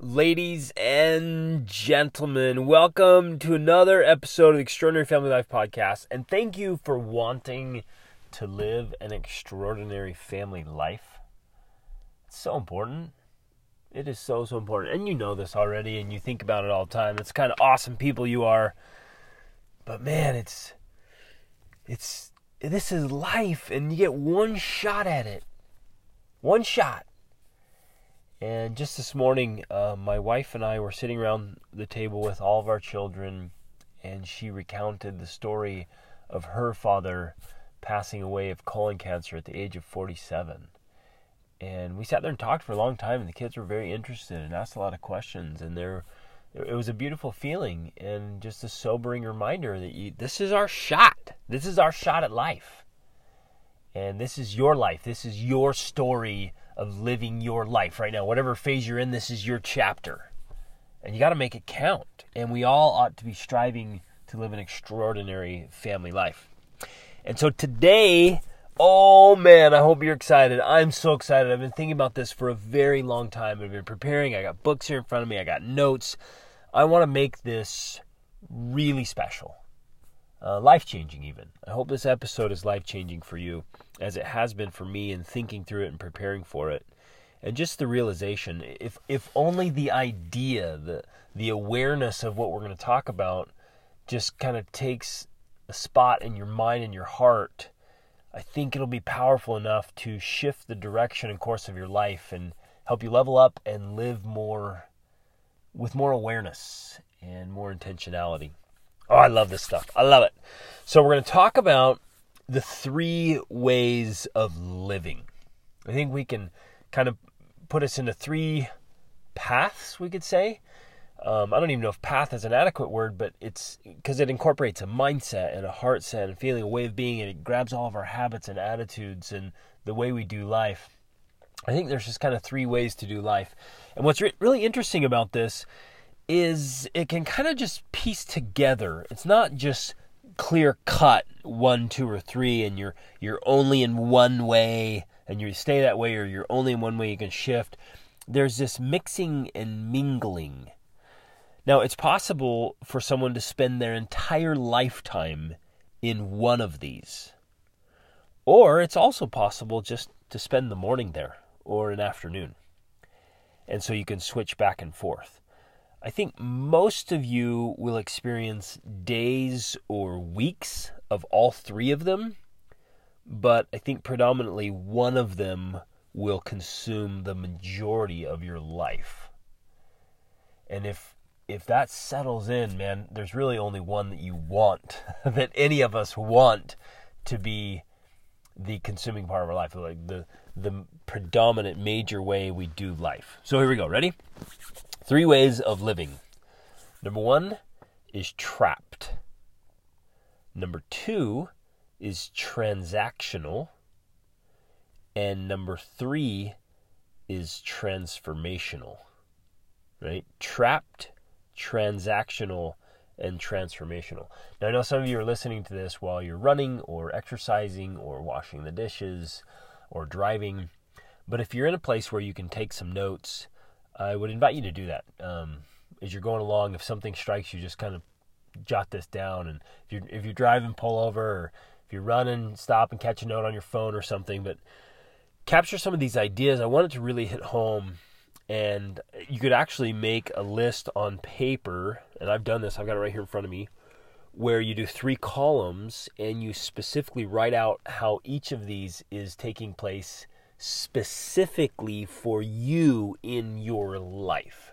Ladies and gentlemen, welcome to another episode of the Extraordinary Family Life Podcast. And thank you for wanting to live an extraordinary family life. It's so important. It is so, so important. And you know this already, and you think about it all the time. It's kind of awesome people you are. But man, it's. It's. This is life, and you get one shot at it. One shot. And just this morning, uh, my wife and I were sitting around the table with all of our children, and she recounted the story of her father passing away of colon cancer at the age of 47. And we sat there and talked for a long time, and the kids were very interested and asked a lot of questions. And there, it was a beautiful feeling and just a sobering reminder that you, this is our shot. This is our shot at life. And this is your life. This is your story of living your life right now. Whatever phase you're in, this is your chapter. And you got to make it count. And we all ought to be striving to live an extraordinary family life. And so today, oh man, I hope you're excited. I'm so excited. I've been thinking about this for a very long time. I've been preparing. I got books here in front of me, I got notes. I want to make this really special. Uh, life changing, even. I hope this episode is life changing for you as it has been for me in thinking through it and preparing for it. And just the realization, if if only the idea, the the awareness of what we're going to talk about just kind of takes a spot in your mind and your heart, I think it'll be powerful enough to shift the direction and course of your life and help you level up and live more with more awareness and more intentionality. Oh, I love this stuff. I love it. So, we're going to talk about the three ways of living. I think we can kind of put us into three paths, we could say. Um, I don't even know if path is an adequate word, but it's because it incorporates a mindset and a heart set and feeling, a way of being, and it grabs all of our habits and attitudes and the way we do life. I think there's just kind of three ways to do life. And what's re- really interesting about this is it can kind of just piece together. It's not just clear cut one, two, or three, and you're you're only in one way, and you stay that way, or you're only in one way. You can shift. There's this mixing and mingling. Now, it's possible for someone to spend their entire lifetime in one of these, or it's also possible just to spend the morning there or an afternoon, and so you can switch back and forth. I think most of you will experience days or weeks of all three of them, but I think predominantly one of them will consume the majority of your life. And if if that settles in, man, there's really only one that you want, that any of us want to be the consuming part of our life, like the the predominant major way we do life. So here we go. Ready? Three ways of living. Number one is trapped. Number two is transactional. And number three is transformational. Right? Trapped, transactional, and transformational. Now, I know some of you are listening to this while you're running or exercising or washing the dishes or driving. But if you're in a place where you can take some notes, I would invite you to do that. Um, as you're going along, if something strikes you, just kind of jot this down. And if you're if you're driving, pull over, or if you're running, stop and catch a note on your phone or something. But capture some of these ideas. I want it to really hit home. And you could actually make a list on paper, and I've done this. I've got it right here in front of me, where you do three columns and you specifically write out how each of these is taking place specifically for you in your life.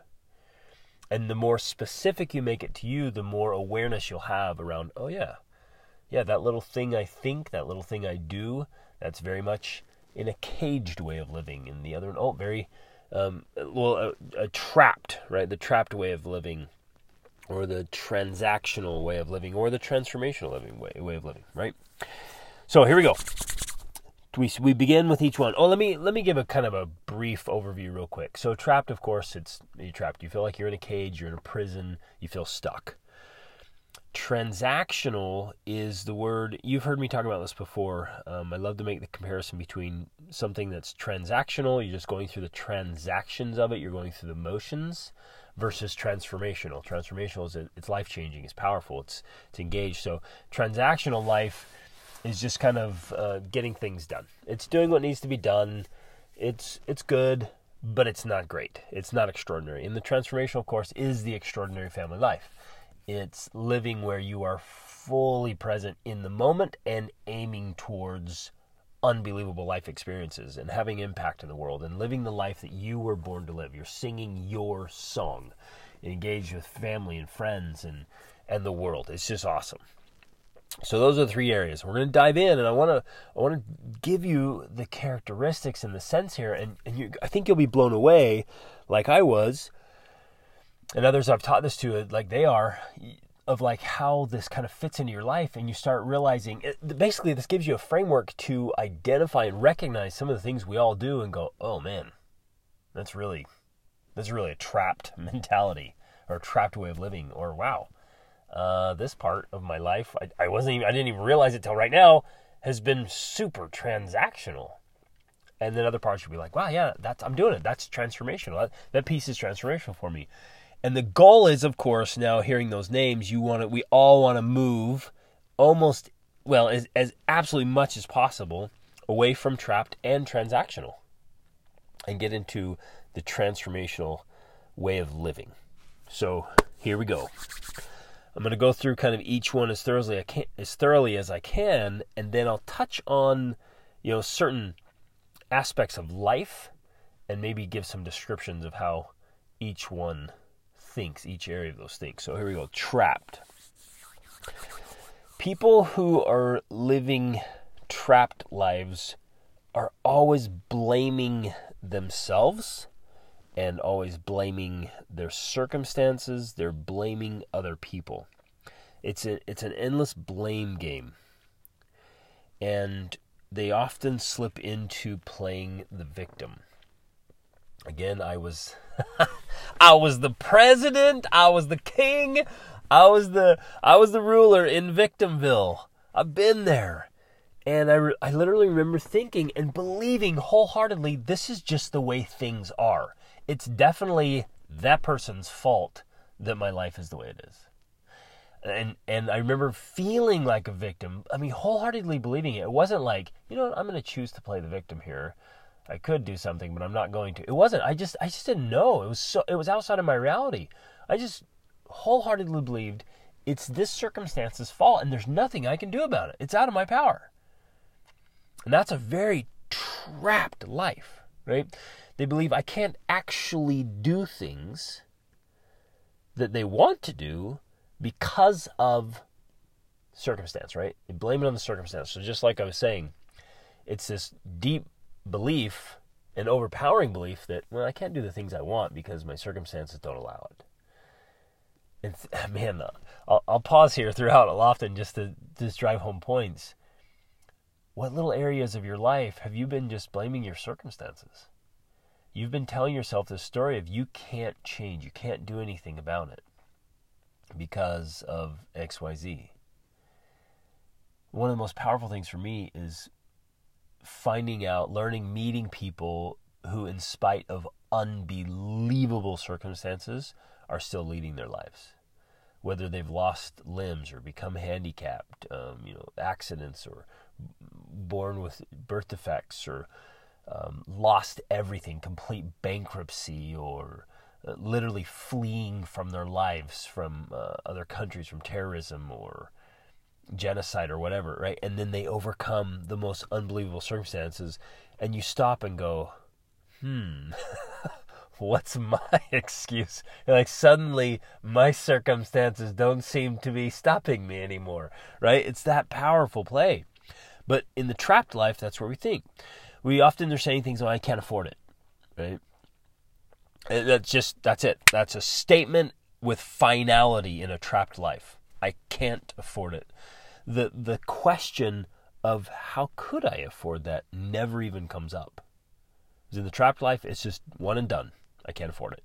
And the more specific you make it to you, the more awareness you'll have around, oh, yeah, yeah, that little thing I think, that little thing I do, that's very much in a caged way of living. And the other, oh, very, um, well, a, a trapped, right? The trapped way of living, or the transactional way of living, or the transformational living way, way of living, right? So here we go we we begin with each one. Oh, let me let me give a kind of a brief overview real quick. So trapped, of course, it's you're trapped. You feel like you're in a cage, you're in a prison, you feel stuck. transactional is the word you've heard me talk about this before. Um, I love to make the comparison between something that's transactional, you're just going through the transactions of it, you're going through the motions, versus transformational. Transformational is it's life changing, it's powerful, it's it's engaged. So transactional life is just kind of uh, getting things done. It's doing what needs to be done. It's it's good, but it's not great. It's not extraordinary. And the transformational, course, is the extraordinary family life. It's living where you are fully present in the moment and aiming towards unbelievable life experiences and having impact in the world and living the life that you were born to live. You're singing your song, engaged with family and friends and and the world. It's just awesome. So those are the three areas. We're going to dive in, and I want to I want to give you the characteristics and the sense here, and, and you, I think you'll be blown away, like I was, and others I've taught this to, like they are, of like how this kind of fits into your life, and you start realizing. It, basically, this gives you a framework to identify and recognize some of the things we all do, and go, oh man, that's really that's really a trapped mentality or a trapped way of living, or wow uh, this part of my life, I, I wasn't even, I didn't even realize it till right now, has been super transactional. And then other parts would be like, wow, yeah, that's I'm doing it. That's transformational. That, that piece is transformational for me. And the goal is, of course, now hearing those names, you want to, we all want to move almost, well, as, as absolutely much as possible away from trapped and transactional and get into the transformational way of living. So here we go. I'm going to go through kind of each one as thoroughly I can, as thoroughly as I can, and then I'll touch on you know certain aspects of life, and maybe give some descriptions of how each one thinks, each area of those things. So here we go. Trapped. People who are living trapped lives are always blaming themselves and always blaming their circumstances, they're blaming other people. It's a, it's an endless blame game. And they often slip into playing the victim. Again, I was I was the president, I was the king, I was the I was the ruler in Victimville. I've been there. And I, re- I literally remember thinking and believing wholeheartedly this is just the way things are it's definitely that person's fault that my life is the way it is. And and I remember feeling like a victim. I mean, wholeheartedly believing it. It wasn't like, you know, what, I'm going to choose to play the victim here. I could do something, but I'm not going to. It wasn't. I just I just didn't know. It was so it was outside of my reality. I just wholeheartedly believed it's this circumstance's fault and there's nothing I can do about it. It's out of my power. And that's a very trapped life, right? They believe I can't actually do things that they want to do because of circumstance, right? They blame it on the circumstance. So just like I was saying, it's this deep belief, an overpowering belief that, well, I can't do the things I want because my circumstances don't allow it. And man, uh, I'll, I'll pause here throughout often just to just drive home points. What little areas of your life have you been just blaming your circumstances? You've been telling yourself this story of you can't change, you can't do anything about it because of XYZ. One of the most powerful things for me is finding out, learning, meeting people who, in spite of unbelievable circumstances, are still leading their lives. Whether they've lost limbs or become handicapped, um, you know, accidents or born with birth defects or um, lost everything, complete bankruptcy, or uh, literally fleeing from their lives from uh, other countries, from terrorism or genocide or whatever, right? And then they overcome the most unbelievable circumstances, and you stop and go, hmm. What's my excuse? Like suddenly my circumstances don't seem to be stopping me anymore, right? It's that powerful play. But in the trapped life, that's where we think we often are saying things like, I can't afford it, right? And that's just, that's it. That's a statement with finality in a trapped life. I can't afford it. The, the question of how could I afford that never even comes up. Because in the trapped life, it's just one and done. I can't afford it.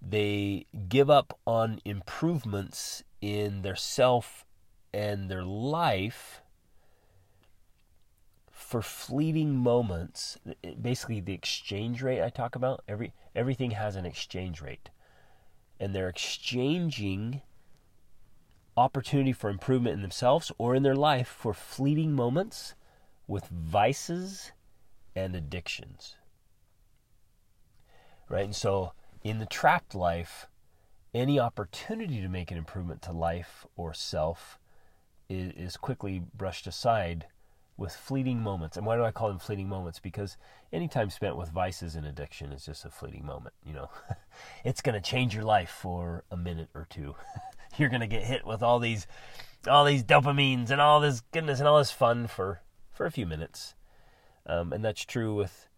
They give up on improvements in their self and their life for fleeting moments basically the exchange rate i talk about every everything has an exchange rate. And they're exchanging opportunity for improvement in themselves or in their life for fleeting moments with vices and addictions. Right? And so in the trapped life any opportunity to make an improvement to life or self is, is quickly brushed aside with fleeting moments. And why do I call them fleeting moments? Because any time spent with vices and addiction is just a fleeting moment. You know, it's going to change your life for a minute or two. You're going to get hit with all these, all these dopamines and all this goodness and all this fun for for a few minutes. Um, and that's true with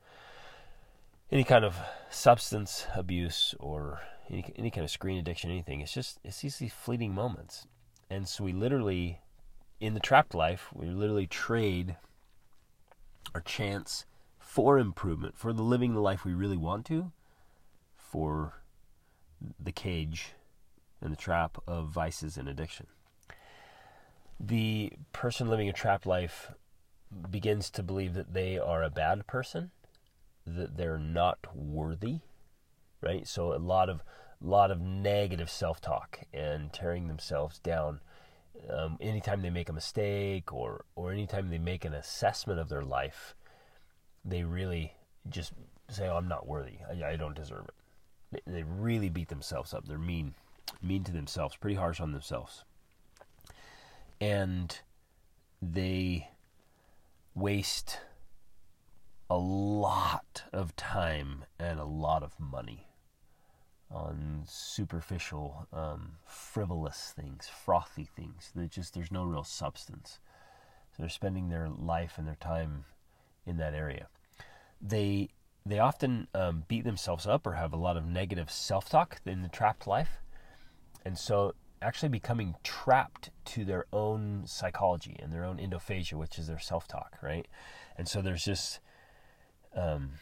any kind of substance abuse or any, any kind of screen addiction, anything. It's just it's these, these fleeting moments, and so we literally, in the trapped life, we literally trade our chance for improvement, for the living the life we really want to, for the cage and the trap of vices and addiction. The person living a trapped life begins to believe that they are a bad person, that they're not worthy right? So a lot of lot of negative self-talk and tearing themselves down um, anytime they make a mistake or or anytime they make an assessment of their life they really just say oh i'm not worthy. I, I don't deserve it. They, they really beat themselves up. They're mean mean to themselves pretty harsh on themselves. And they waste a lot of time and a lot of money on superficial, um, frivolous things, frothy things. That just there's no real substance. So they're spending their life and their time in that area. They they often um, beat themselves up or have a lot of negative self-talk in the trapped life, and so actually becoming trapped to their own psychology and their own endophasia, which is their self-talk, right? And so there's just um,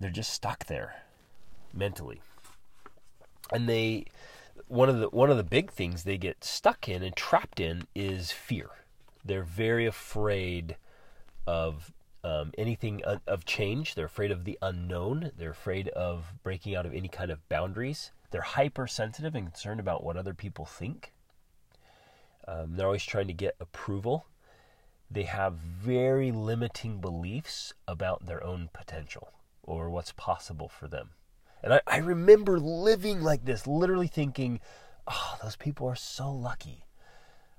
they're just stuck there mentally and they one of the one of the big things they get stuck in and trapped in is fear. They're very afraid of um, anything of change. They're afraid of the unknown. They're afraid of breaking out of any kind of boundaries. They're hypersensitive and concerned about what other people think. Um, they're always trying to get approval. They have very limiting beliefs about their own potential or what's possible for them. And I, I remember living like this, literally thinking, oh, those people are so lucky.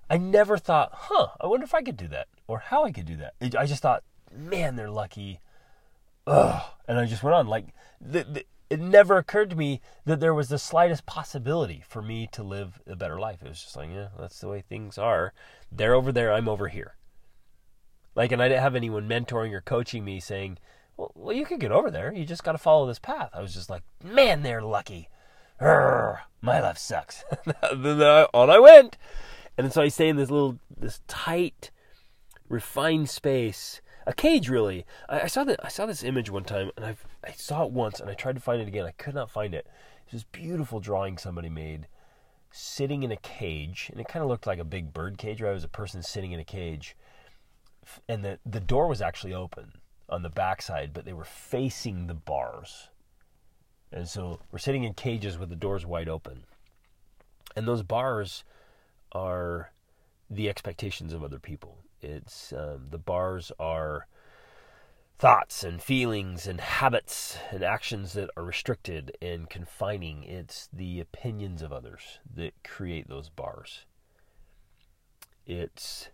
I never thought, huh, I wonder if I could do that or how I could do that. I just thought, man, they're lucky. Ugh. And I just went on. Like, the, the, it never occurred to me that there was the slightest possibility for me to live a better life. It was just like, yeah, that's the way things are. They're over there, I'm over here. Like, and I didn't have anyone mentoring or coaching me saying, well, well, you could get over there. You just got to follow this path. I was just like, man, they're lucky. Urgh, my life sucks. then on I went, and so I stay in this little, this tight, refined space, a cage really. I, I saw that. I saw this image one time, and I I saw it once, and I tried to find it again. I could not find it. It's this beautiful drawing somebody made, sitting in a cage, and it kind of looked like a big bird cage. Right, it was a person sitting in a cage, and the the door was actually open on the backside, but they were facing the bars. And so we're sitting in cages with the doors wide open. And those bars are the expectations of other people. It's um, the bars are thoughts and feelings and habits and actions that are restricted and confining. It's the opinions of others that create those bars. It's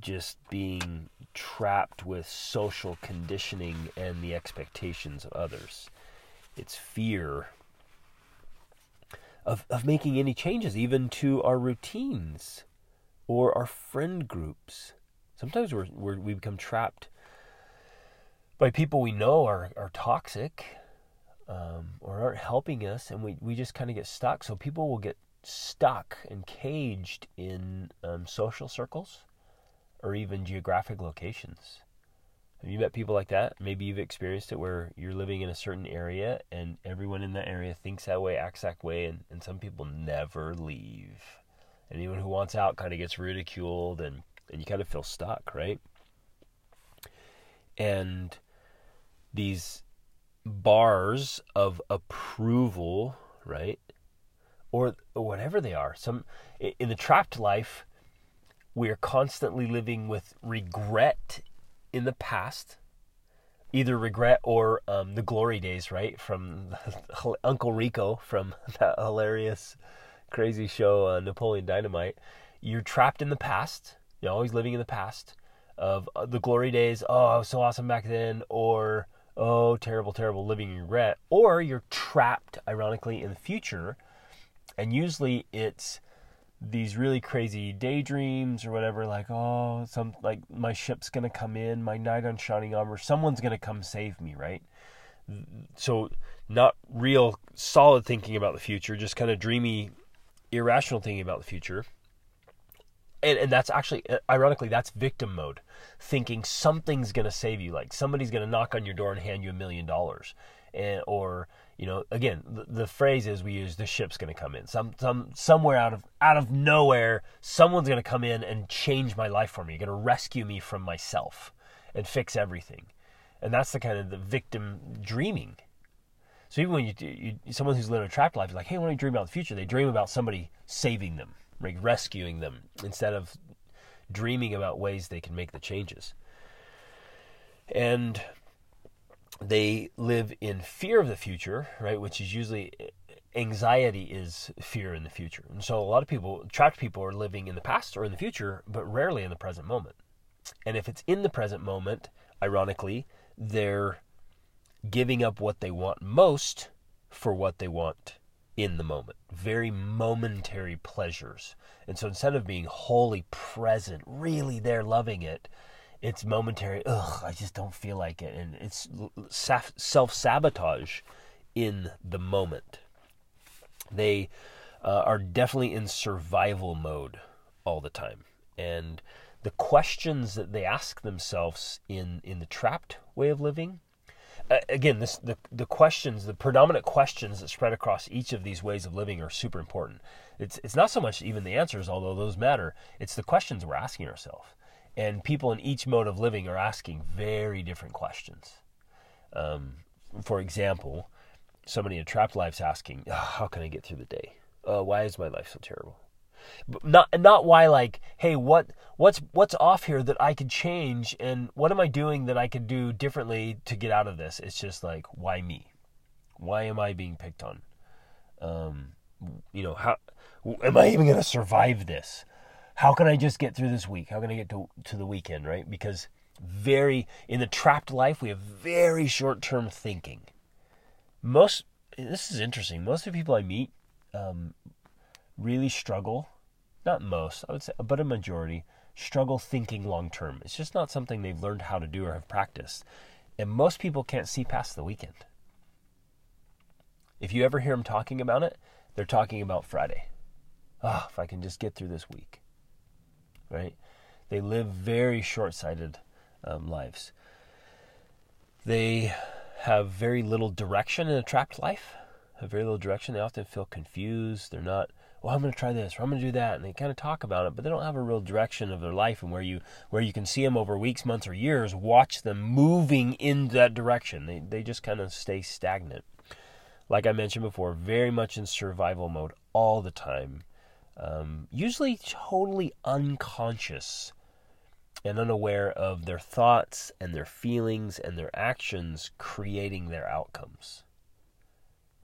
just being trapped with social conditioning and the expectations of others. It's fear of, of making any changes, even to our routines or our friend groups. Sometimes we're, we're, we become trapped by people we know are, are toxic um, or aren't helping us, and we, we just kind of get stuck. So people will get stuck and caged in um, social circles or even geographic locations. Have you met people like that? Maybe you've experienced it where you're living in a certain area and everyone in that area thinks that way, acts that way, and, and some people never leave. Anyone who wants out kind of gets ridiculed and, and you kind of feel stuck, right? And these bars of approval, right? Or, or whatever they are. Some in the trapped life, we are constantly living with regret in the past, either regret or um, the glory days, right? From Uncle Rico from that hilarious, crazy show, uh, Napoleon Dynamite. You're trapped in the past. You're always living in the past of uh, the glory days. Oh, I was so awesome back then, or oh, terrible, terrible, living in regret. Or you're trapped, ironically, in the future, and usually it's these really crazy daydreams or whatever like oh some like my ship's gonna come in my knight on shining armor someone's gonna come save me right? So not real solid thinking about the future just kind of dreamy irrational thinking about the future. And, and that's actually ironically that's victim mode. Thinking something's going to save you like somebody's going to knock on your door and hand you a million dollars and or you know again the, the phrase is we use the ship's going to come in. Some some somewhere out of out of nowhere someone's going to come in and change my life for me going to rescue me from myself and fix everything. And that's the kind of the victim dreaming. So even when you, you someone who's living a trapped life is like hey when do you dream about the future they dream about somebody saving them like rescuing them instead of dreaming about ways they can make the changes. And they live in fear of the future, right? Which is usually eh, anxiety is fear in the future. And so a lot of people, trapped people, are living in the past or in the future, but rarely in the present moment. And if it's in the present moment, ironically, they're giving up what they want most for what they want in the moment, very momentary pleasures. And so instead of being wholly present, really there loving it, it's momentary, ugh, I just don't feel like it. And it's self sabotage in the moment. They uh, are definitely in survival mode all the time. And the questions that they ask themselves in, in the trapped way of living again, this the the questions, the predominant questions that spread across each of these ways of living are super important. It's it's not so much even the answers, although those matter. It's the questions we're asking ourselves, and people in each mode of living are asking very different questions. Um, for example, somebody in a trapped life's asking, oh, "How can I get through the day? Uh, why is my life so terrible? not not why like hey what what's what's off here that I could change and what am I doing that I could do differently to get out of this it's just like why me why am I being picked on um you know how am I even going to survive this how can I just get through this week how can I get to to the weekend right because very in the trapped life we have very short-term thinking most this is interesting most of the people I meet um, really struggle, not most, I would say, but a majority, struggle thinking long term. It's just not something they've learned how to do or have practiced. And most people can't see past the weekend. If you ever hear them talking about it, they're talking about Friday. Ah, oh, if I can just get through this week. Right? They live very short sighted um, lives. They have very little direction in a trapped life, have very little direction. They often feel confused. They're not well, I'm going to try this or I'm going to do that, and they kind of talk about it, but they don't have a real direction of their life and where you where you can see them over weeks, months, or years, watch them moving in that direction. They they just kind of stay stagnant. Like I mentioned before, very much in survival mode all the time. Um, usually totally unconscious and unaware of their thoughts and their feelings and their actions creating their outcomes.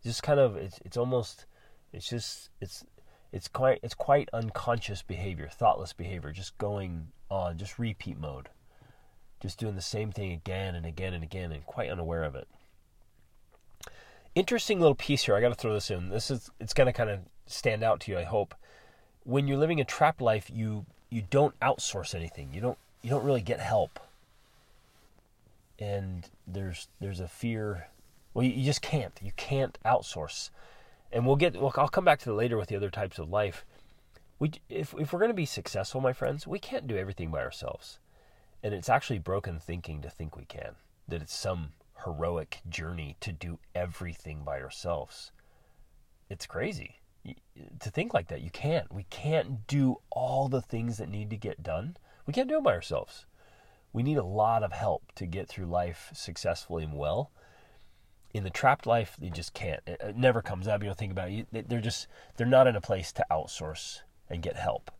Just kind of, it's, it's almost, it's just, it's it's quite it's quite unconscious behavior, thoughtless behavior, just going on, just repeat mode, just doing the same thing again and again and again, and quite unaware of it. Interesting little piece here. I got to throw this in. This is it's going to kind of stand out to you. I hope when you're living a trap life, you you don't outsource anything. You don't you don't really get help, and there's there's a fear. Well, you, you just can't. You can't outsource and we'll get well, I'll come back to that later with the other types of life. We if if we're going to be successful, my friends, we can't do everything by ourselves. And it's actually broken thinking to think we can. That it's some heroic journey to do everything by ourselves. It's crazy. To think like that. You can't. We can't do all the things that need to get done. We can't do it by ourselves. We need a lot of help to get through life successfully and well. In the trapped life, they just can't. It, never comes up. You don't think about it. They're just they're not in a place to outsource and get help.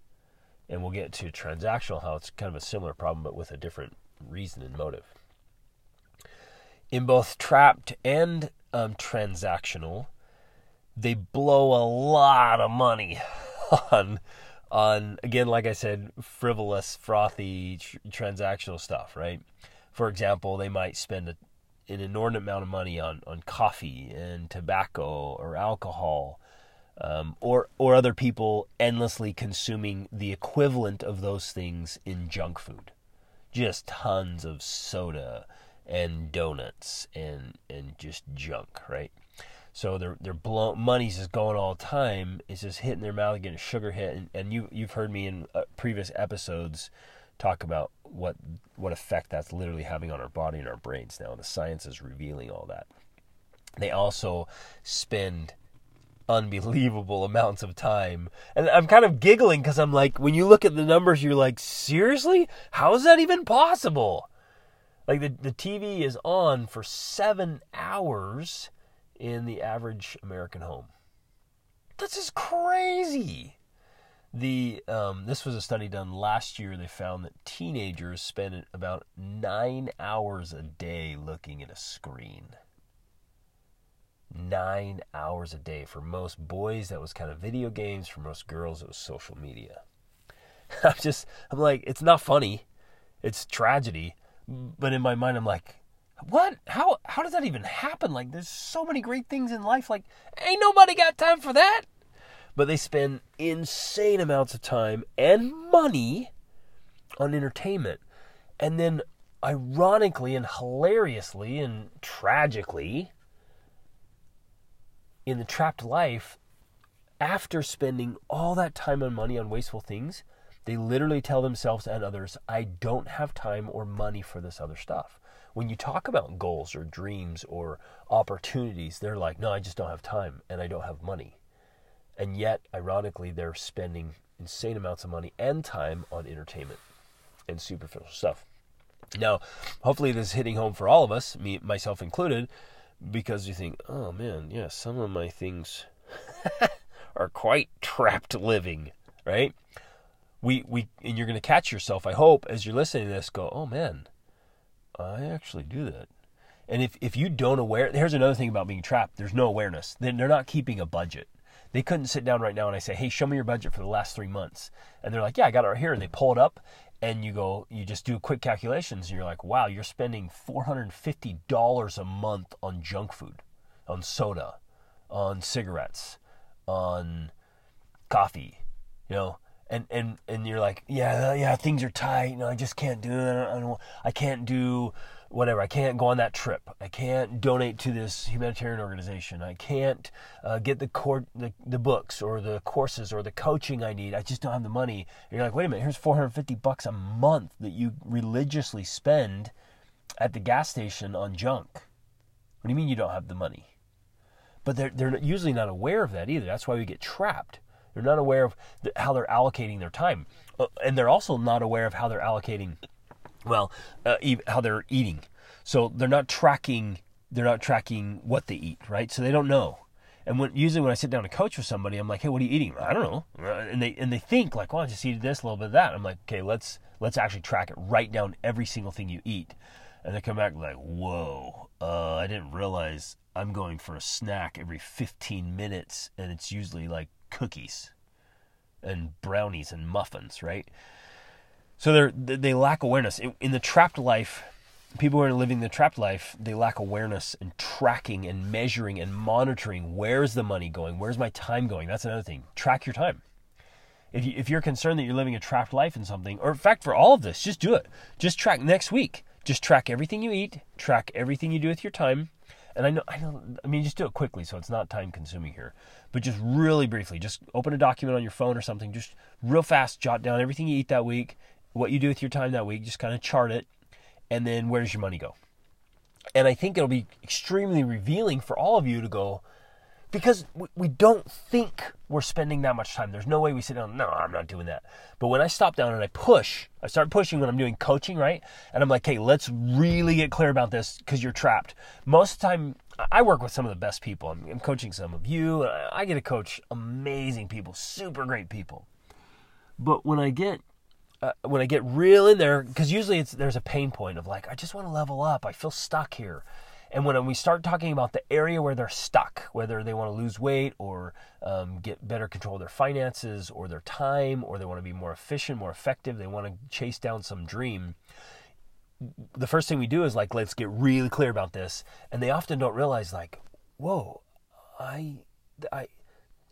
And we'll get to transactional how it's kind of a similar problem, but with a different reason and motive. In both trapped and um, transactional, they blow a lot of money on on again like i said frivolous frothy tr- transactional stuff right? For example they might spend a, an inordinate amount of money on on coffee and tobacco or alcohol um, or or other people endlessly consuming the equivalent of those things in junk food. Just tons of soda and donuts and and just junk right so their their blow, money's just going all the time. It's just hitting their mouth, getting a sugar hit. And, and you you've heard me in uh, previous episodes talk about what what effect that's literally having on our body and our brains. Now the science is revealing all that. They also spend unbelievable amounts of time. And I'm kind of giggling because I'm like, when you look at the numbers, you're like, seriously? How is that even possible? Like the, the TV is on for seven hours in the average American home. That's just crazy. The um, this was a study done last year. They found that teenagers spend about nine hours a day looking at a screen. Nine hours a day for most boys. That was kind of video games. For most girls, it was social media. I'm just, I'm like, it's not funny. It's tragedy. But in my mind, I'm like, what? How how does that even happen? Like there's so many great things in life. Like ain't nobody got time for that. But they spend insane amounts of time and money on entertainment. And then ironically and hilariously and tragically in the trapped life after spending all that time and money on wasteful things, they literally tell themselves and others, I don't have time or money for this other stuff when you talk about goals or dreams or opportunities, they're like, no, I just don't have time and I don't have money. And yet, ironically, they're spending insane amounts of money and time on entertainment and superficial stuff. Now, hopefully, this is hitting home for all of us, me myself included, because you think, oh man, yeah, some of my things are quite trapped living, right? We we and you're going to catch yourself, I hope, as you're listening to this, go, oh man, I actually do that. And if, if you don't aware, here's another thing about being trapped. There's no awareness. They're not keeping a budget. They couldn't sit down right now and I say, hey, show me your budget for the last three months. And they're like, yeah, I got it right here. And they pull it up and you go, you just do quick calculations and you're like, wow, you're spending $450 a month on junk food, on soda, on cigarettes, on coffee, you know, and and and you're like, yeah, yeah, things are tight. No, I just can't do it. I, don't, I can't do whatever. I can't go on that trip. I can't donate to this humanitarian organization. I can't uh, get the, court, the the books or the courses or the coaching I need. I just don't have the money. And you're like, wait a minute. Here's 450 bucks a month that you religiously spend at the gas station on junk. What do you mean you don't have the money? But they're they're usually not aware of that either. That's why we get trapped they're not aware of how they're allocating their time. Uh, and they're also not aware of how they're allocating, well, uh, how they're eating. So they're not tracking they're not tracking what they eat, right? So they don't know. And when usually when I sit down to coach with somebody, I'm like, "Hey, what are you eating?" I don't know, and they and they think like, "Well, I just eat this, a little bit of that." I'm like, "Okay, let's let's actually track it. Write down every single thing you eat." And they come back like, "Whoa, uh, I didn't realize I'm going for a snack every 15 minutes, and it's usually like cookies and brownies and muffins, right? So they they lack awareness in the trapped life. People who are living the trapped life, they lack awareness and tracking and measuring and monitoring. Where's the money going? Where's my time going? That's another thing. Track your time. If, you, if you're concerned that you're living a trapped life in something, or in fact, for all of this, just do it. Just track next week. Just track everything you eat, track everything you do with your time, and I know, I know, I mean, just do it quickly so it's not time consuming here. But just really briefly, just open a document on your phone or something, just real fast, jot down everything you eat that week, what you do with your time that week, just kind of chart it, and then where does your money go? And I think it'll be extremely revealing for all of you to go, because we, we don't think we're spending that much time. There's no way we sit down, no, I'm not doing that. But when I stop down and I push, I start pushing when I'm doing coaching, right? And I'm like, hey, let's really get clear about this because you're trapped. Most of the time, I work with some of the best people. I'm, I'm coaching some of you. I get to coach amazing people, super great people. But when I get uh, when I get real in there, because usually it's there's a pain point of like, I just want to level up. I feel stuck here. And when we start talking about the area where they're stuck, whether they want to lose weight or um, get better control of their finances or their time, or they want to be more efficient, more effective, they want to chase down some dream, the first thing we do is like, let's get really clear about this. And they often don't realize, like, whoa, I, I,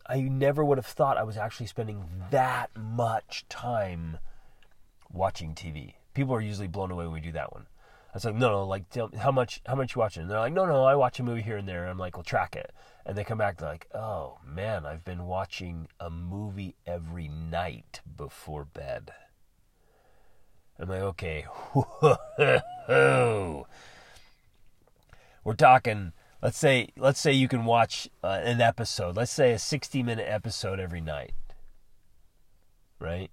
I never would have thought I was actually spending that much time watching TV. People are usually blown away when we do that one. I like, no, no, like, how much, how much you watching? And they're like, no, no, I watch a movie here and there. And I'm like, well, track it. And they come back, they're like, oh man, I've been watching a movie every night before bed. I'm like, okay, we're talking. Let's say, let's say you can watch uh, an episode. Let's say a 60 minute episode every night, right?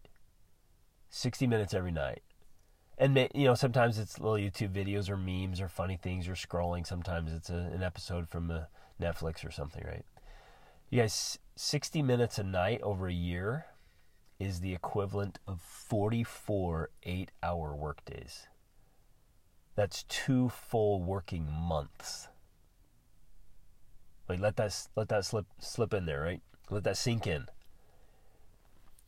60 minutes every night and you know sometimes it's little YouTube videos or memes or funny things you're scrolling. Sometimes it's a, an episode from a Netflix or something, right? You guys, 60 minutes a night over a year is the equivalent of 44 eight-hour workdays. That's two full working months. Like let that let that slip slip in there, right? Let that sink in.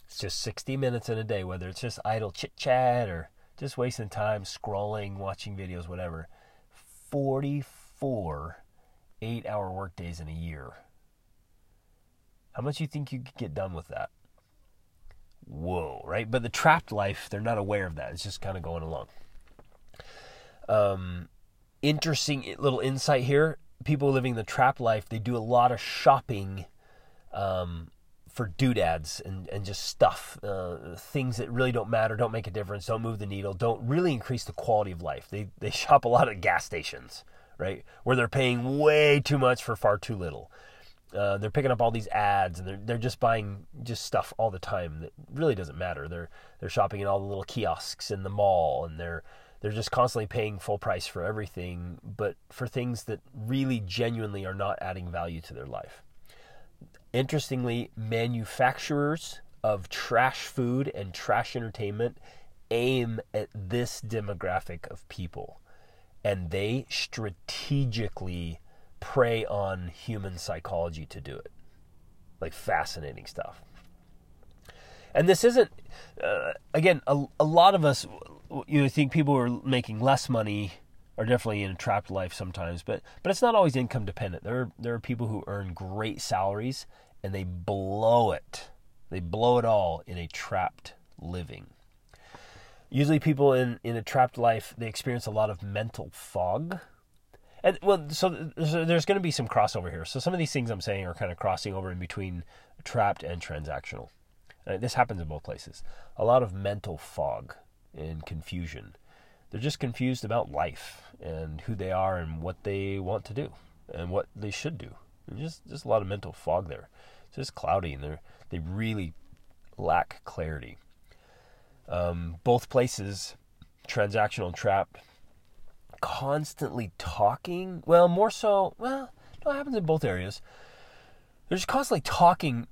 It's just 60 minutes in a day, whether it's just idle chit chat or just wasting time scrolling, watching videos, whatever. 44 eight hour workdays in a year. How much do you think you could get done with that? Whoa, right? But the trapped life, they're not aware of that. It's just kind of going along. Um, interesting little insight here. People living the trapped life, they do a lot of shopping um, for doodads and, and just stuff, uh, things that really don't matter, don't make a difference, don't move the needle, don't really increase the quality of life. They, they shop a lot at gas stations, right? Where they're paying way too much for far too little. Uh, they're picking up all these ads and they're, they're just buying just stuff all the time that really doesn't matter. They're, they're shopping in all the little kiosks in the mall and they're, they're just constantly paying full price for everything, but for things that really genuinely are not adding value to their life. Interestingly, manufacturers of trash food and trash entertainment aim at this demographic of people. And they strategically prey on human psychology to do it. Like fascinating stuff. And this isn't, uh, again, a, a lot of us, you know, think people are making less money are definitely in a trapped life sometimes, but but it's not always income dependent. There are, there are people who earn great salaries and they blow it. They blow it all in a trapped living. Usually people in in a trapped life, they experience a lot of mental fog. And well, so there's, going to be some crossover here. So some of these things I'm saying are kind of crossing over in between trapped and transactional. Uh, this happens in both places. A lot of mental fog and confusion they're just confused about life and who they are and what they want to do and what they should do. There's just just a lot of mental fog there. It's just cloudy and they they really lack clarity. Um, both places, transactional and trap, constantly talking. Well, more so. Well, no, it happens in both areas. They're just constantly talking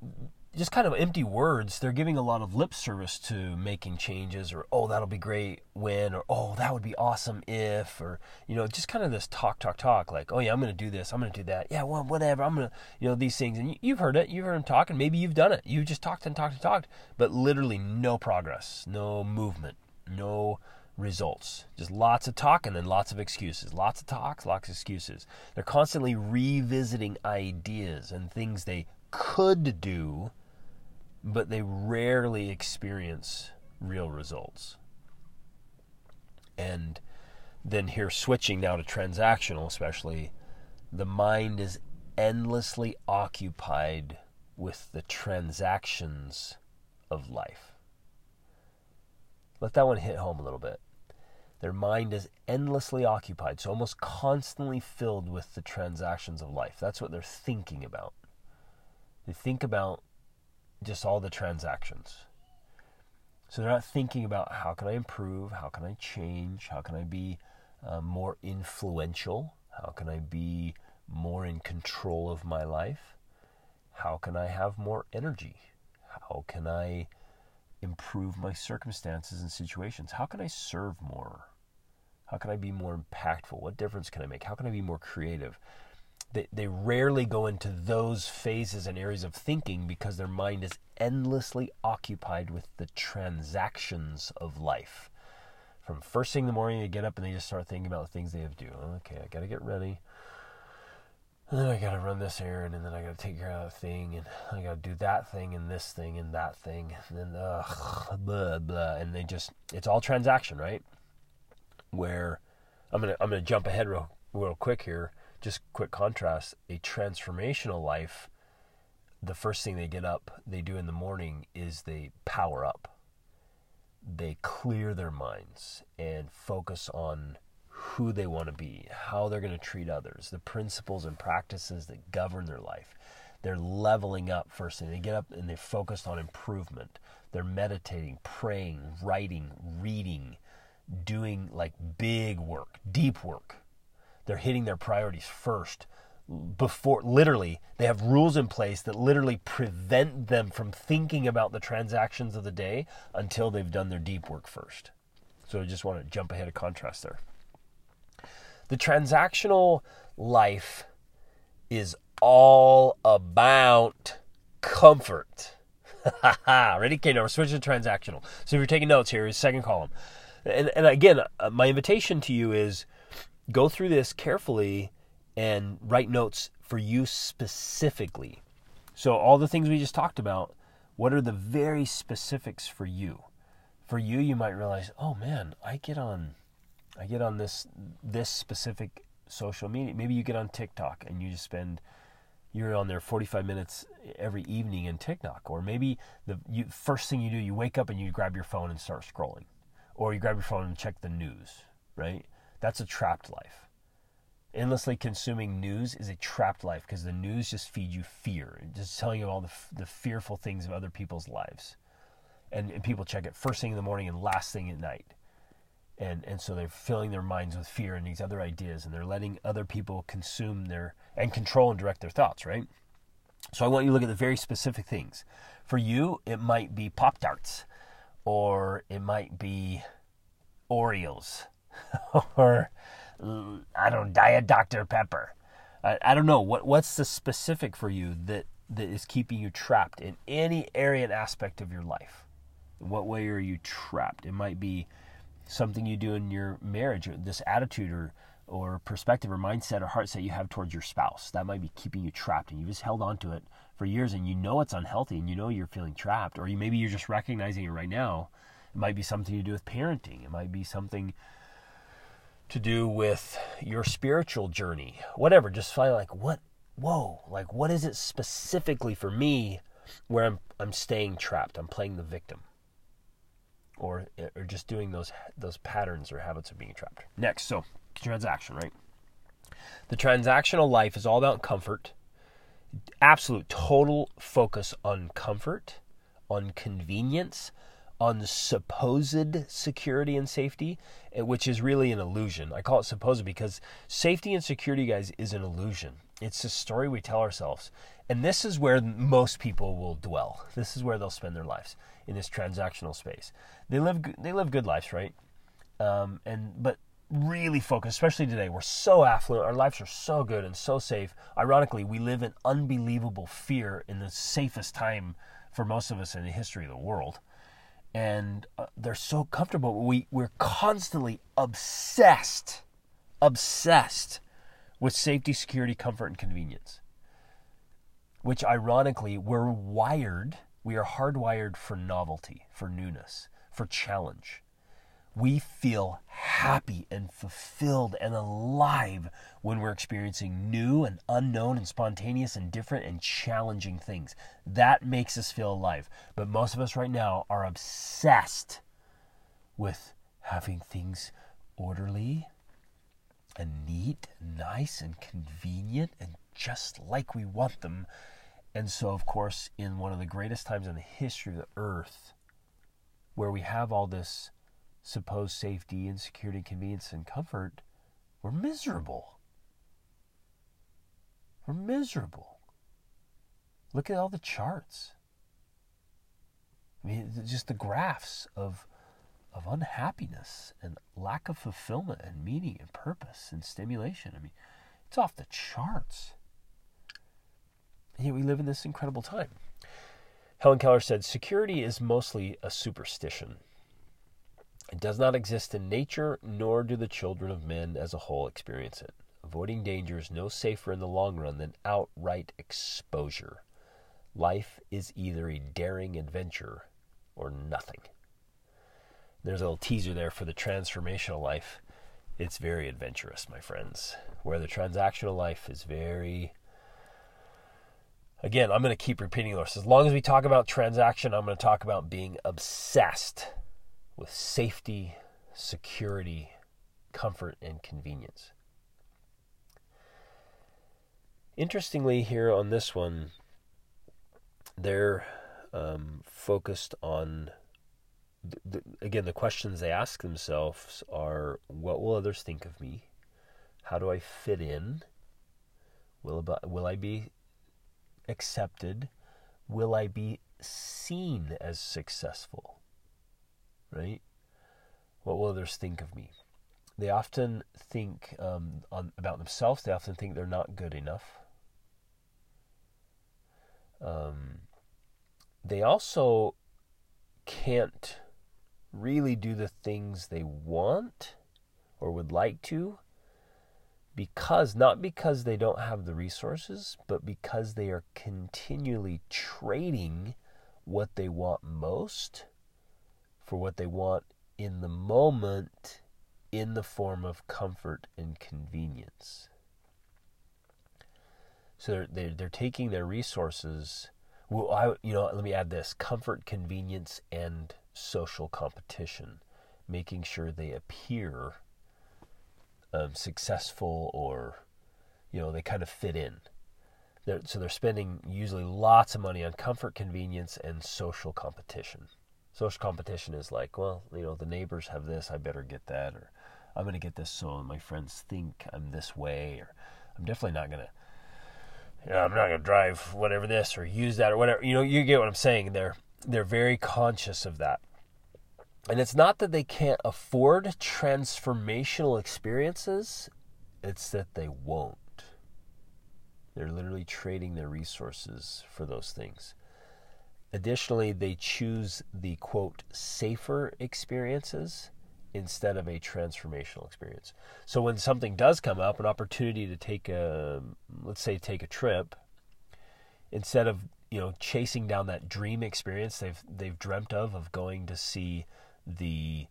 just kind of empty words. They're giving a lot of lip service to making changes or, oh, that'll be great when, or, oh, that would be awesome if, or, you know, just kind of this talk, talk, talk, like, oh, yeah, I'm going to do this, I'm going to do that. Yeah, well, whatever, I'm going to, you know, these things. And you've heard it, you've heard them talk, and maybe you've done it. You've just talked and talked and talked, but literally no progress, no movement, no results. Just lots of talking and then lots of excuses. Lots of talks, lots of excuses. They're constantly revisiting ideas and things they could do but they rarely experience real results. And then here, switching now to transactional, especially, the mind is endlessly occupied with the transactions of life. Let that one hit home a little bit. Their mind is endlessly occupied, so almost constantly filled with the transactions of life. That's what they're thinking about. They think about just all the transactions. So they're not thinking about how can I improve, how can I change, how can I be uh, more influential, how can I be more in control of my life, how can I have more energy, how can I improve my circumstances and situations, how can I serve more, how can I be more impactful, what difference can I make, how can I be more creative. They, they rarely go into those phases and areas of thinking because their mind is endlessly occupied with the transactions of life. From first thing in the morning, they get up and they just start thinking about the things they have to do. Okay, I got to get ready. And then I got to run this errand, and then I got to take care of that thing, and I got to do that thing, and this thing, and that thing, and then ugh, blah blah, and they just—it's all transaction, right? Where I'm gonna I'm gonna jump ahead real real quick here. Just quick contrast: a transformational life. The first thing they get up, they do in the morning is they power up they clear their minds and focus on who they want to be, how they're going to treat others, the principles and practices that govern their life. They're leveling up first thing. They get up and they focus on improvement. They're meditating, praying, writing, reading, doing like big work, deep work. They're hitting their priorities first before literally they have rules in place that literally prevent them from thinking about the transactions of the day until they've done their deep work first. So I just want to jump ahead of contrast there. The transactional life is all about comfort. Ready? Okay, now we're switching to transactional. So if you're taking notes here, is second column. And, and again, uh, my invitation to you is go through this carefully and write notes for you specifically. So, all the things we just talked about, what are the very specifics for you? For you, you might realize, oh man, I get on, I get on this this specific social media. Maybe you get on TikTok and you just spend, you're on there 45 minutes every evening in TikTok, or maybe the you, first thing you do, you wake up and you grab your phone and start scrolling, or you grab your phone and check the news. Right? That's a trapped life endlessly consuming news is a trapped life because the news just feeds you fear, just telling you all the, the fearful things of other people's lives. And, and people check it first thing in the morning and last thing at night. And, and so they're filling their minds with fear and these other ideas, and they're letting other people consume their and control and direct their thoughts, right? So I want you to look at the very specific things. For you, it might be Pop Tarts, or it might be Oreos, or I don't diet Dr Pepper. I, I don't know what what's the specific for you that that is keeping you trapped in any area and aspect of your life. In what way are you trapped? It might be something you do in your marriage, or this attitude or or perspective or mindset or heart set you have towards your spouse. That might be keeping you trapped and you just held on to it for years and you know it's unhealthy and you know you're feeling trapped. Or you maybe you're just recognizing it right now. It might be something to do with parenting. It might be something to do with your spiritual journey, whatever. Just find like what, whoa, like what is it specifically for me where I'm I'm staying trapped? I'm playing the victim, or or just doing those those patterns or habits of being trapped. Next, so transaction, right? The transactional life is all about comfort, absolute total focus on comfort, on convenience, on supposed security and safety, eh, which is really an illusion. I call it supposed because safety and security, guys, is an illusion. It's a story we tell ourselves. And this is where most people will dwell. This is where they'll spend their lives in this transactional space. They live they live good lives, right? Um, and but really focus, especially today. We're so affluent. Our lives are so good and so safe. Ironically, we live in unbelievable fear in the safest time for most of us in the history of the world and uh, they're so comfortable. We we're constantly obsessed, obsessed with safety, security, comfort, and convenience. Which, ironically, we're wired. We are hardwired for novelty, for newness, for challenge we feel happy and fulfilled and alive when we're experiencing new and unknown and spontaneous and different and challenging things. That makes us feel alive. But most of us right now are obsessed with having things orderly and neat and nice and convenient and just like we want them. And so, of course, in one of the greatest times in the history of the earth, where we have all this supposed safety and security, convenience, and comfort, we're miserable. We're miserable. Look at all the charts. I mean, just the graphs of of unhappiness and lack of fulfillment and meaning and purpose and stimulation. I mean, it's off the charts. And yet we live in this incredible time. Helen Keller said, Security is mostly a superstition. It does not exist in nature, nor do the children of men as a whole experience it. Avoiding danger is no safer in the long run than outright exposure. Life is either a daring adventure or nothing. There's a little teaser there for the transformational life. It's very adventurous, my friends. Where the transactional life is very. Again, I'm going to keep repeating this. As long as we talk about transaction, I'm going to talk about being obsessed with safety, security, comfort, and convenience. Interestingly, here on this one, they're um, focused on again, the questions they ask themselves are what will others think of me? How do I fit in? Will, will I be accepted? Will I be seen as successful? Right? What will others think of me? They often think um, on, about themselves, they often think they're not good enough. Um, they also can't really do the things they want or would like to because not because they don't have the resources, but because they are continually trading what they want most for what they want in the moment in the form of comfort and convenience. So they're, they're, they're taking their resources. Well, I, you know, let me add this comfort, convenience, and social competition, making sure they appear um, successful or, you know, they kind of fit in. They're, so they're spending usually lots of money on comfort, convenience, and social competition. Social competition is like, well, you know, the neighbors have this, I better get that, or I'm going to get this so my friends think I'm this way, or I'm definitely not going to you know, I'm not going to drive whatever this or use that or whatever. You know, you get what I'm saying. They're they're very conscious of that. And it's not that they can't afford transformational experiences, it's that they won't. They're literally trading their resources for those things. Additionally, they choose the quote safer experiences instead of a transformational experience. So when something does come up, an opportunity to take a let's say take a trip, instead of, you know, chasing down that dream experience they've they've dreamt of of going to see the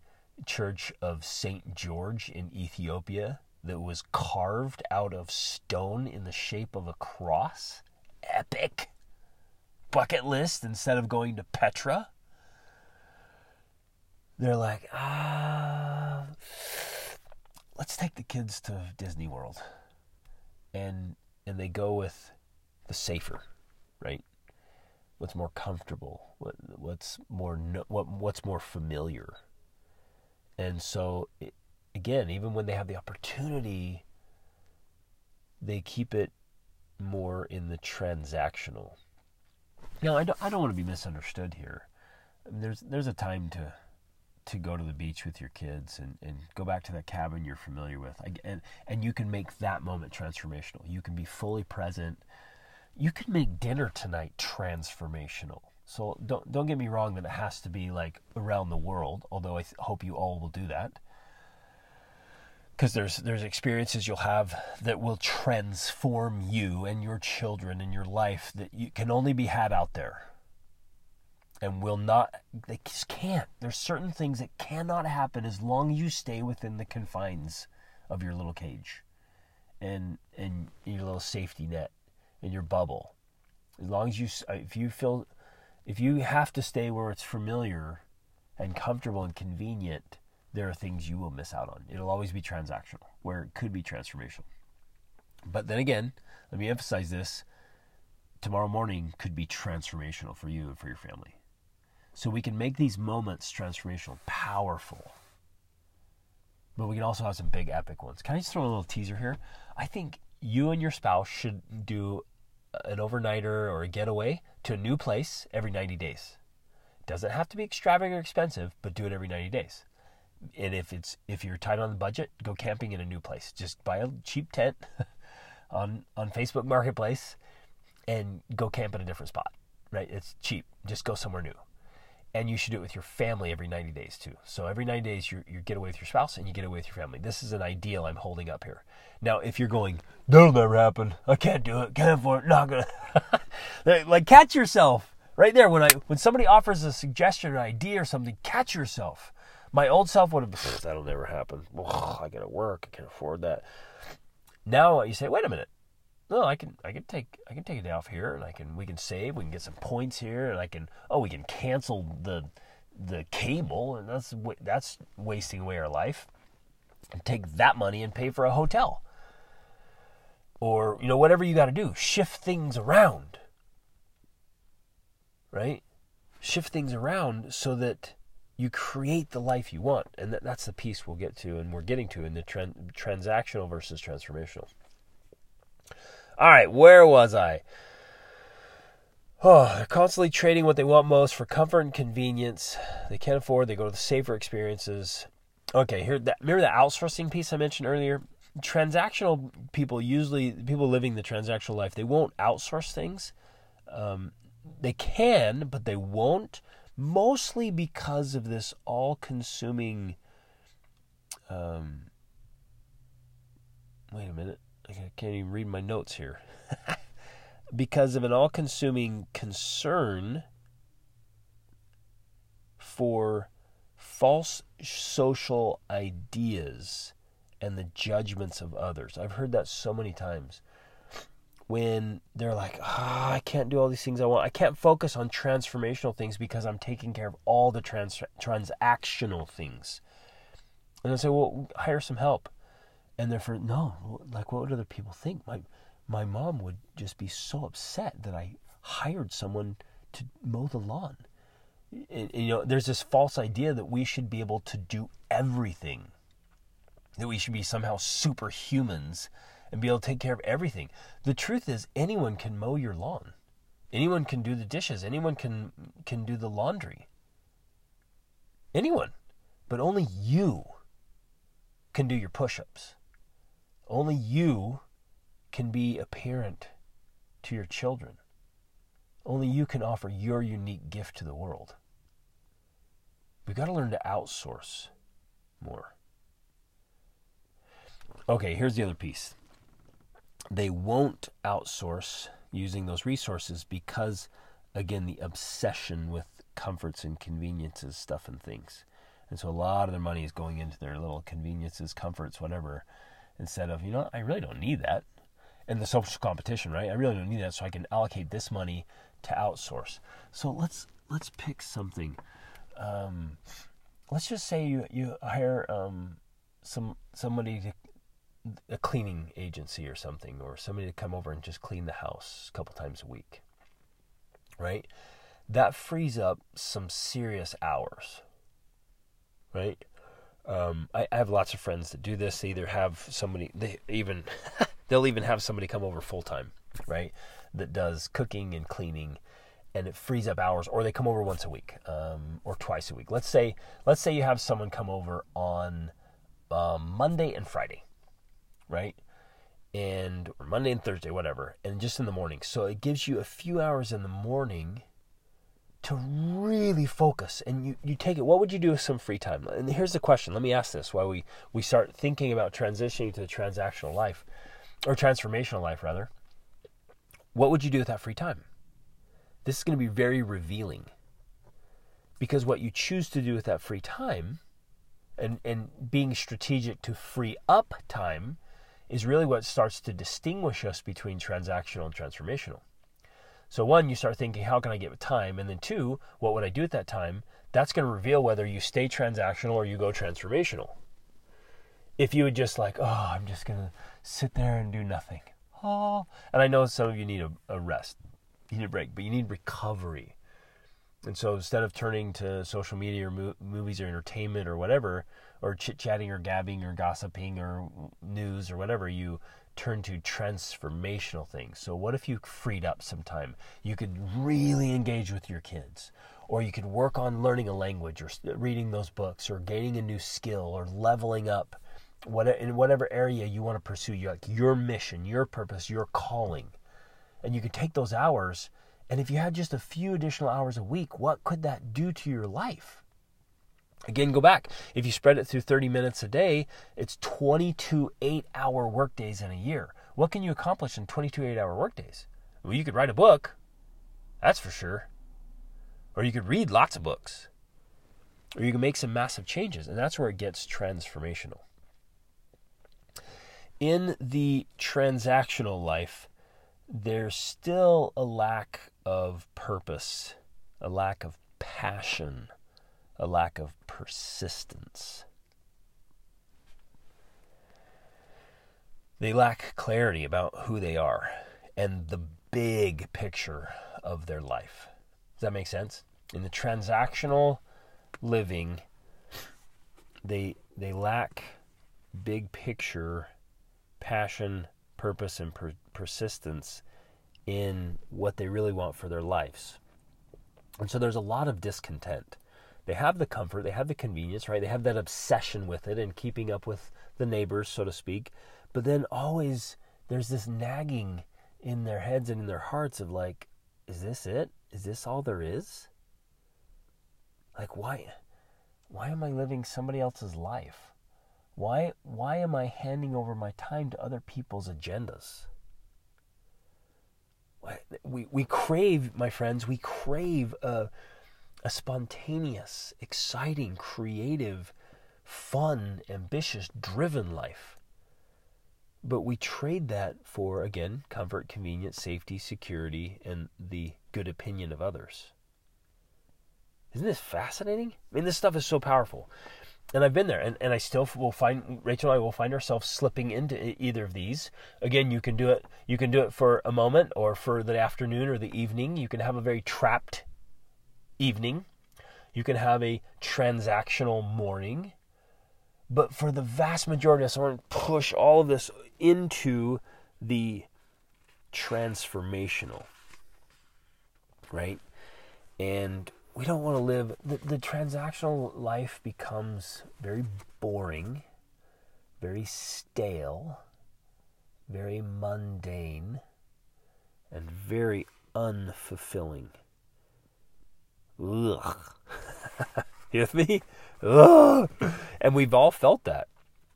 church of St. George in Ethiopia that was carved out of stone in the shape of a cross. Epic. Bucket list instead of going to Petra. They're like, ah, let's take the kids to Disney World. And and they go with the safer, right? what's more comfortable, what what's more what what's more familiar. And so it, again, even when they have the opportunity, they keep it more in the transactional. Now, I don't, I don't want to be misunderstood here. I mean, there's there's a time to to go to the beach with your kids and, and go back to that cabin you're familiar with. I, and and you can make that moment transformational. You can be fully present you can make dinner tonight transformational. So don't don't get me wrong that it has to be like around the world, although I th- hope you all will do that. Cuz there's there's experiences you'll have that will transform you and your children and your life that you can only be had out there. And will not they just can't. There's certain things that cannot happen as long as you stay within the confines of your little cage and and your little safety net and your bubble. As long as you, if you feel, if you have to stay where it's familiar and comfortable and convenient, there are things you will miss out on. It'll always be transactional, where it could be transformational. But then again, let me emphasize this tomorrow morning could be transformational for you and for your family. So we can make these moments transformational, powerful. But we can also have some big epic ones. Can I just throw a little teaser here? I think you and your spouse should do an overnighter or a getaway to a new place every 90 days. Doesn't have to be extravagant or expensive, but do it every 90 days. And if it's if you're tight on the budget, go camping in a new place. Just buy a cheap tent on on Facebook Marketplace and go camp in a different spot. Right? It's cheap. Just go somewhere new. And you should do it with your family every 90 days too. So every 90 days you you get away with your spouse and you get away with your family. This is an ideal I'm holding up here. Now, if you're going, that'll never happen. I can't do it. Can't afford it. Not gonna. like catch yourself right there when I when somebody offers a suggestion or idea or something. Catch yourself. My old self would have that'll never happen. Oh, I gotta work. I can't afford that. Now you say, wait a minute. No, I can I can take I can take a day off here and I can we can save, we can get some points here and I can oh we can cancel the the cable and that's that's wasting away our life. And take that money and pay for a hotel. Or, you know, whatever you got to do, shift things around. Right? Shift things around so that you create the life you want. And that, that's the piece we'll get to and we're getting to in the tran- transactional versus transformational. All right, where was I? Oh, they're constantly trading what they want most for comfort and convenience. They can't afford, they go to the safer experiences. Okay, here that remember the outsourcing piece I mentioned earlier? Transactional people usually people living the transactional life, they won't outsource things. Um, they can, but they won't mostly because of this all consuming. Um, wait a minute. I can't even read my notes here. because of an all consuming concern for false social ideas and the judgments of others. I've heard that so many times when they're like, oh, I can't do all these things I want. I can't focus on transformational things because I'm taking care of all the trans- transactional things. And I say, well, hire some help. And they're for, no, like, what would other people think? My, my mom would just be so upset that I hired someone to mow the lawn. And, you know, there's this false idea that we should be able to do everything, that we should be somehow superhumans and be able to take care of everything. The truth is, anyone can mow your lawn. Anyone can do the dishes. Anyone can can do the laundry. Anyone, but only you can do your push-ups. Only you can be a parent to your children. Only you can offer your unique gift to the world. We've got to learn to outsource more. Okay, here's the other piece they won't outsource using those resources because, again, the obsession with comforts and conveniences, stuff and things. And so a lot of their money is going into their little conveniences, comforts, whatever, instead of, you know, I really don't need that. And the social competition, right? I really don't need that, so I can allocate this money to outsource. So let's let's pick something. Um, let's just say you you hire um, some somebody to a cleaning agency or something, or somebody to come over and just clean the house a couple times a week, right? That frees up some serious hours, right? Um, I, I, have lots of friends that do this. They either have somebody, they even, they'll even have somebody come over full time, right? That does cooking and cleaning, and it frees up hours. Or they come over once a week, um, or twice a week. Let's say, let's say you have someone come over on um, Monday and Friday, right? And or Monday and Thursday, whatever, and just in the morning. So it gives you a few hours in the morning to really focus and you, you take it. What would you do with some free time? And here's the question. Let me ask this while we, we start thinking about transitioning to the transactional life or transformational life rather. What would you do with that free time? This is going to be very revealing because what you choose to do with that free time and, and being strategic to free up time is really what starts to distinguish us between transactional and transformational. So, one, you start thinking, how can I get with time? And then, two, what would I do at that time? That's going to reveal whether you stay transactional or you go transformational. If you would just like, oh, I'm just going to sit there and do nothing. Oh, and I know some of you need a, a rest. You need a break, but you need recovery. And so instead of turning to social media or mo- movies or entertainment or whatever, or chit chatting or gabbing or gossiping or news or whatever, you turn to transformational things. So, what if you freed up some time? You could really engage with your kids, or you could work on learning a language or reading those books or gaining a new skill or leveling up what, in whatever area you want to pursue you like your mission your purpose your calling and you could take those hours and if you had just a few additional hours a week what could that do to your life again go back if you spread it through 30 minutes a day it's 22 8 hour workdays in a year what can you accomplish in 22 8 hour workdays well you could write a book that's for sure or you could read lots of books. Or you can make some massive changes. And that's where it gets transformational. In the transactional life, there's still a lack of purpose, a lack of passion, a lack of persistence. They lack clarity about who they are and the big picture of their life. Does that make sense? In the transactional living, they they lack big picture passion, purpose, and per- persistence in what they really want for their lives. And so there's a lot of discontent. They have the comfort, they have the convenience, right? They have that obsession with it and keeping up with the neighbors, so to speak. But then always there's this nagging in their heads and in their hearts of like, is this it? Is this all there is? Like why why am I living somebody else's life? Why why am I handing over my time to other people's agendas? We we crave, my friends, we crave a a spontaneous, exciting, creative, fun, ambitious, driven life. But we trade that for, again, comfort, convenience, safety, security, and the good opinion of others. Isn't this fascinating? I mean, this stuff is so powerful. And I've been there, and, and I still will find Rachel and I will find ourselves slipping into either of these. Again, you can do it. You can do it for a moment, or for the afternoon or the evening. You can have a very trapped evening. You can have a transactional morning. But for the vast majority of us, I want to push all of this into the transformational, right? And we don't want to live, the, the transactional life becomes very boring, very stale, very mundane, and very unfulfilling. Ugh. you with me? Ugh. And we've all felt that.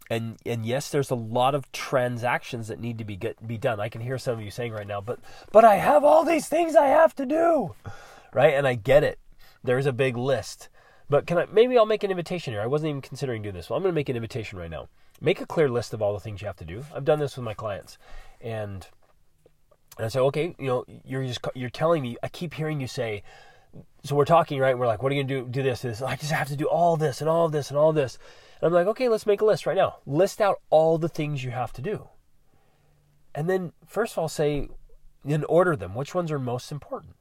And and yes, there's a lot of transactions that need to be get be done. I can hear some of you saying right now, but but I have all these things I have to do. Right? And I get it. There's a big list. But can I maybe I'll make an invitation here. I wasn't even considering doing this. Well, I'm going to make an invitation right now. Make a clear list of all the things you have to do. I've done this with my clients. And and I say, okay, you know, you're just you're telling me. I keep hearing you say, so we're talking, right? We're like, what are you gonna do? Do this, this. I just have to do all this and all this and all this. And I'm like, okay, let's make a list right now. List out all the things you have to do. And then first of all, say, then order them. Which ones are most important?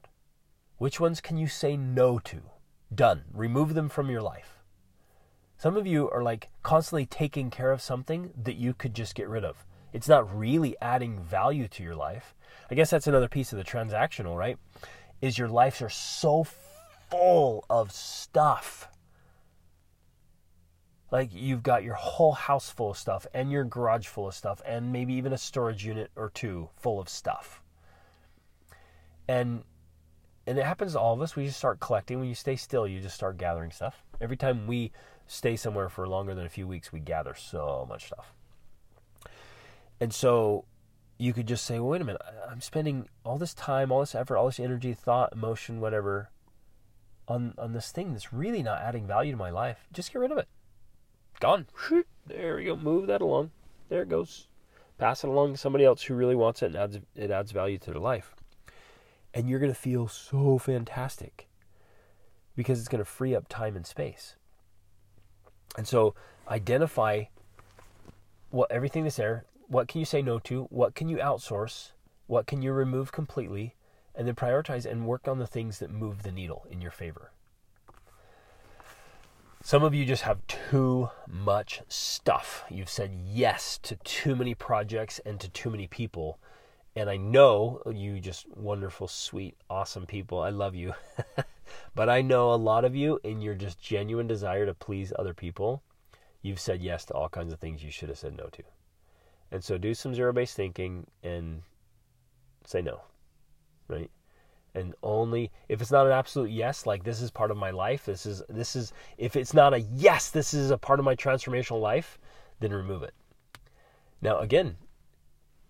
Which ones can you say no to? Done. Remove them from your life. Some of you are like constantly taking care of something that you could just get rid of. It's not really adding value to your life. I guess that's another piece of the transactional, right? Is your lives are so full of stuff. Like you've got your whole house full of stuff and your garage full of stuff and maybe even a storage unit or two full of stuff. And and it happens to all of us. We just start collecting. When you stay still, you just start gathering stuff. Every time we stay somewhere for longer than a few weeks, we gather so much stuff. And so you could just say, well, wait a minute, I'm spending all this time, all this effort, all this energy, thought, emotion, whatever, on on this thing that's really not adding value to my life. Just get rid of it. Gone. There we go. Move that along. There it goes. Pass it along to somebody else who really wants it and adds it adds value to their life. And you're gonna feel so fantastic because it's gonna free up time and space. And so identify what everything that's there, what can you say no to? What can you outsource? What can you remove completely? And then prioritize and work on the things that move the needle in your favor. Some of you just have too much stuff. You've said yes to too many projects and to too many people. And I know you just wonderful, sweet, awesome people. I love you. but I know a lot of you, in your just genuine desire to please other people, you've said yes to all kinds of things you should have said no to. And so do some zero based thinking and say no, right? and only if it's not an absolute yes like this is part of my life this is this is if it's not a yes this is a part of my transformational life then remove it. Now again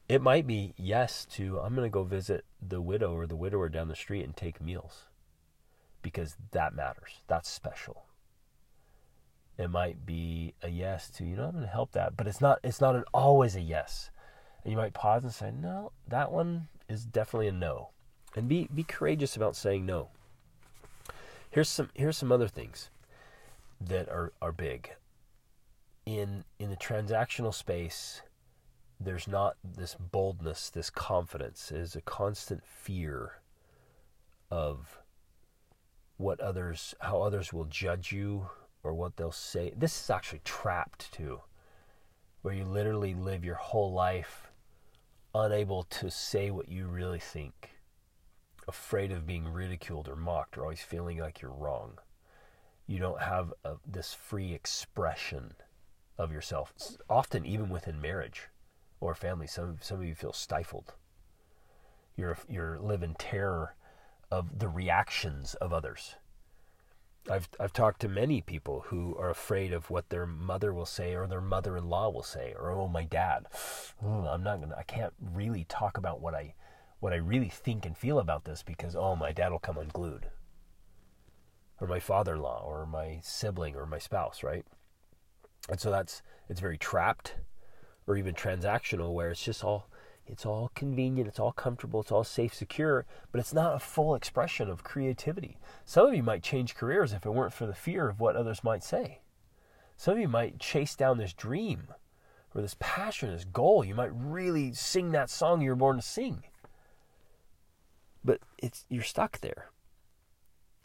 it might be yes to i'm going to go visit the widow or the widower down the street and take meals because that matters. That's special it might be a yes to you know i'm going to help that but it's not it's not an always a yes and you might pause and say no that one is definitely a no and be be courageous about saying no. Here's some here's some other things that are are big. In in the transactional space, there's not this boldness, this confidence. Is a constant fear of what others how others will judge you or what they'll say. This is actually trapped too. Where you literally live your whole life unable to say what you really think afraid of being ridiculed or mocked or always feeling like you're wrong. You don't have a, this free expression of yourself. It's often, even within marriage or family, some some of you feel stifled. You're you're live in terror of the reactions of others. I've I've talked to many people who are afraid of what their mother will say or their mother-in-law will say or oh my dad. I'm not gonna I can't really talk about what I what I really think and feel about this because, oh, my dad will come unglued. Or my father in law, or my sibling, or my spouse, right? And so that's, it's very trapped or even transactional where it's just all, it's all convenient, it's all comfortable, it's all safe, secure, but it's not a full expression of creativity. Some of you might change careers if it weren't for the fear of what others might say. Some of you might chase down this dream or this passion, this goal. You might really sing that song you were born to sing but it's you're stuck there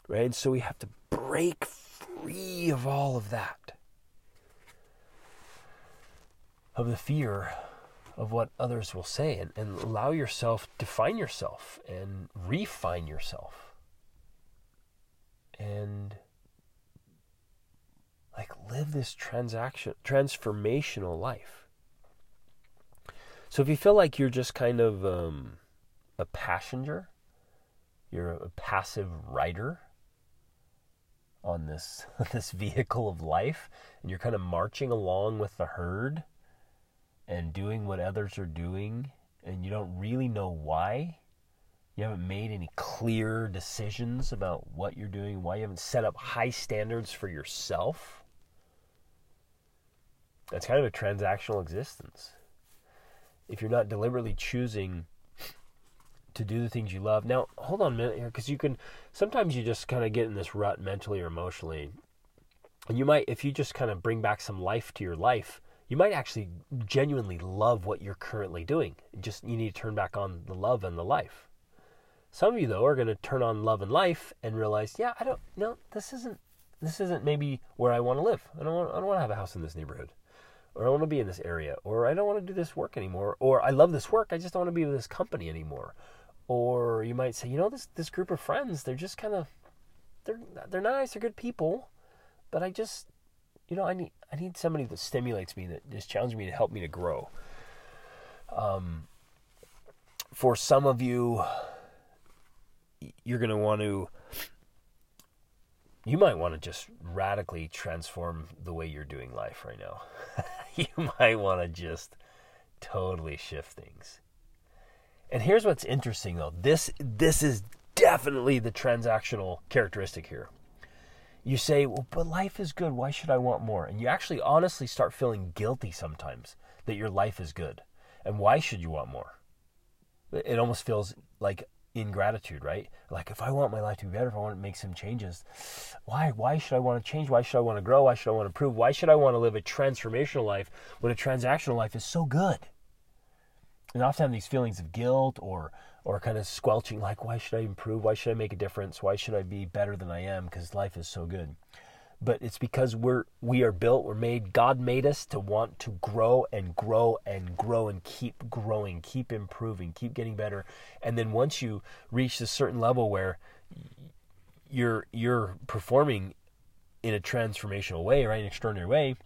right and so we have to break free of all of that of the fear of what others will say and, and allow yourself to find yourself and refine yourself. And like live this transaction transformational life. So if you feel like you're just kind of um, a passenger you're a passive rider on this this vehicle of life and you're kind of marching along with the herd and doing what others are doing and you don't really know why. You haven't made any clear decisions about what you're doing why you haven't set up high standards for yourself. That's kind of a transactional existence. If you're not deliberately choosing to do the things you love. Now, hold on a minute here, because you can sometimes you just kind of get in this rut mentally or emotionally, and you might, if you just kind of bring back some life to your life, you might actually genuinely love what you're currently doing. Just you need to turn back on the love and the life. Some of you though are going to turn on love and life and realize, yeah, I don't, no, this isn't, this isn't maybe where I want to live. I don't want, I don't want to have a house in this neighborhood or I want to be in this area, or I don't want to do this work anymore, or I love this work, I just don't want to be with this company anymore, or you might say, you know, this this group of friends, they're just kind of they're they're nice, they're good people, but I just you know, I need I need somebody that stimulates me, that just challenges me to help me to grow. Um, for some of you, you're going to want to, you might want to just radically transform the way you're doing life right now. you might want to just totally shift things. And here's what's interesting though. This this is definitely the transactional characteristic here. You say, "Well, but life is good. Why should I want more?" And you actually honestly start feeling guilty sometimes that your life is good. And why should you want more? It almost feels like ingratitude, right? Like if I want my life to be better, if I want to make some changes, why why should I want to change? Why should I want to grow? Why should I want to improve? Why should I want to live a transformational life when a transactional life is so good? and often these feelings of guilt or or kind of squelching like why should I improve? Why should I make a difference? Why should I be better than I am because life is so good? But it's because we're we are built, we're made God made us to want to grow and grow and grow and keep growing, keep improving, keep getting better. And then once you reach a certain level where you're you're performing in a transformational way, right, an extraordinary way,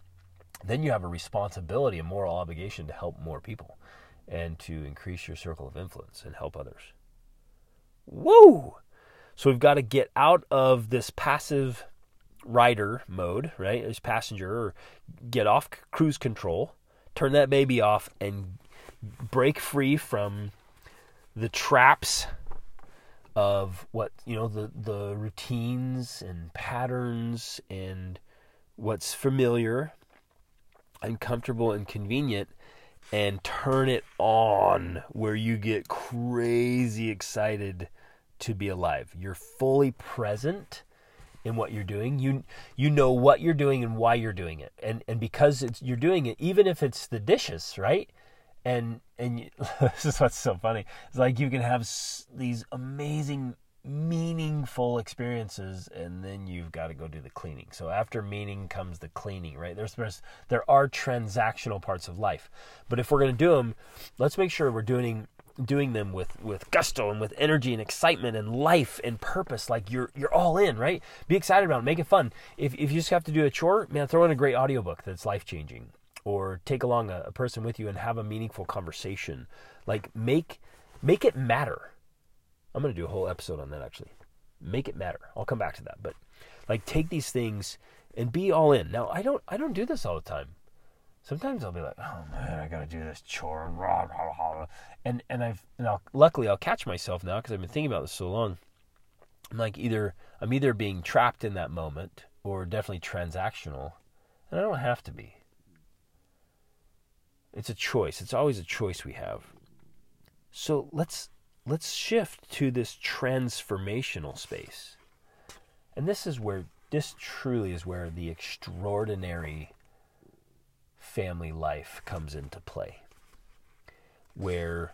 then you have a responsibility, a moral obligation to help more people and to increase your circle of influence and help others. Woo! So we've got to get out of this passive rider mode, right? As passenger, or get off cruise control, turn that baby off, and break free from the traps of what you know the the routines and patterns and what's familiar and comfortable and convenient and turn it on where you get crazy excited to be alive. You're fully present in what you're doing. You you know what you're doing and why you're doing it. And and because it's you're doing it even if it's the dishes, right? And and you, this is what's so funny. It's like you can have these amazing meaningful experiences and then you've got to go do the cleaning. So after meaning comes the cleaning right? There's, there's there are transactional parts of life. But if we're going to do them let's make sure we're doing doing them with with gusto and with energy and excitement and life and purpose like you're you're all in right? Be excited about it make it fun. If, if you just have to do a chore man throw in a great audiobook that's life changing or take along a, a person with you and have a meaningful conversation. Like make make it matter I'm going to do a whole episode on that actually. Make it matter. I'll come back to that. But like take these things and be all in. Now, I don't I don't do this all the time. Sometimes I'll be like, "Oh man, I got to do this chore and rah, rah, rah. and and I've and I'll, luckily I'll catch myself now because I've been thinking about this so long. I'm like either I'm either being trapped in that moment or definitely transactional, and I don't have to be. It's a choice. It's always a choice we have. So let's let's shift to this transformational space. And this is where, this truly is where the extraordinary family life comes into play. Where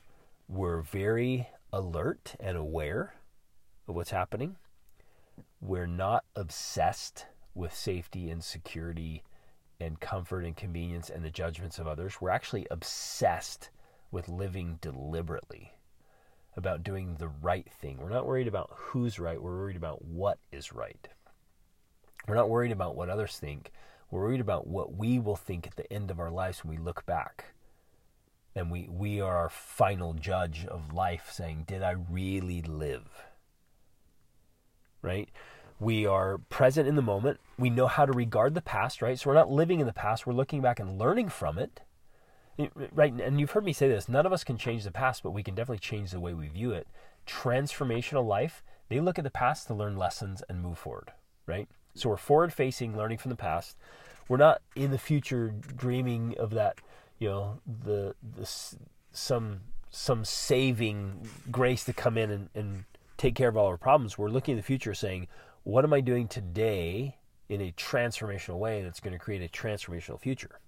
we're very alert and aware of what's happening. We're not obsessed with safety and security and comfort and convenience and the judgments of others. We're actually obsessed with living deliberately about doing the right thing. We're not worried about who's right, we're worried about what is right. We're not worried about what others think. We're worried about what we will think at the end of our lives when we look back. And we, we are our final judge of life, saying, Did I really live? Right? We are present in the moment. We know how to regard the past, right? So we're not living in the past, we're looking back and learning from it right and you've heard me say this none of us can change the past but we can definitely change the way we view it. Transformational life they look at the past to learn lessons and move forward right? So we're forward facing learning from the past. We're not in the future dreaming of that you know the the some some saving grace to come in and, and take care of all our problems. We're looking in the future saying what am i doing today in a transformational way that's going to create a transformational future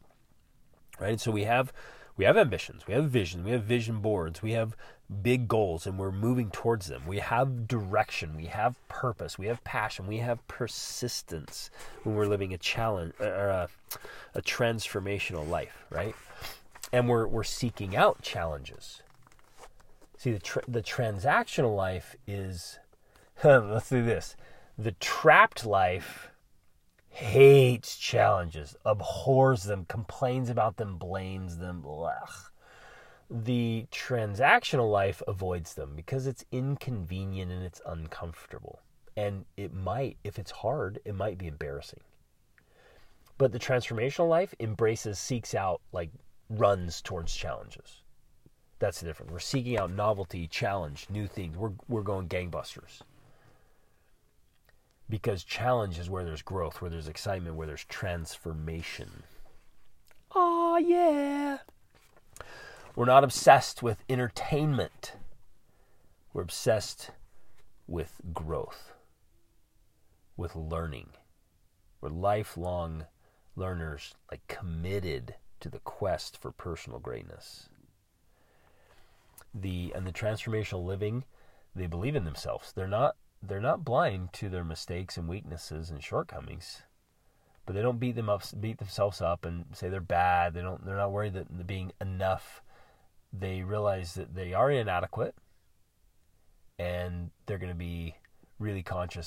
right? So we have we have ambitions, we have vision, we have vision boards, we have big goals, and we're moving towards them. We have direction, we have purpose, we have passion, we have persistence when we're living a challenge uh, or a, a transformational life, right? And we're we're seeking out challenges. See, the tra- the transactional life is let's do this. The trapped life hates challenges, abhors them, complains about them, blames them. Blech. The transactional life avoids them because it's inconvenient and it's uncomfortable. And it might, if it's hard, it might be embarrassing. But the transformational life embraces, seeks out, like runs towards challenges. That's the difference. We're seeking out novelty, challenge, new things. We're, we're going gangbusters because challenge is where there's growth, where there's excitement, where there's transformation. Oh, yeah. We're not obsessed with entertainment. We're obsessed with growth, with learning. We're lifelong learners, like committed to the quest for personal greatness. the and the transformational living, they believe in themselves. They're not they're not blind to their mistakes and weaknesses and shortcomings, but they don't beat them up, beat themselves up, and say they're bad. They don't. They're not worried that being enough. They realize that they are inadequate, and they're going to be really conscious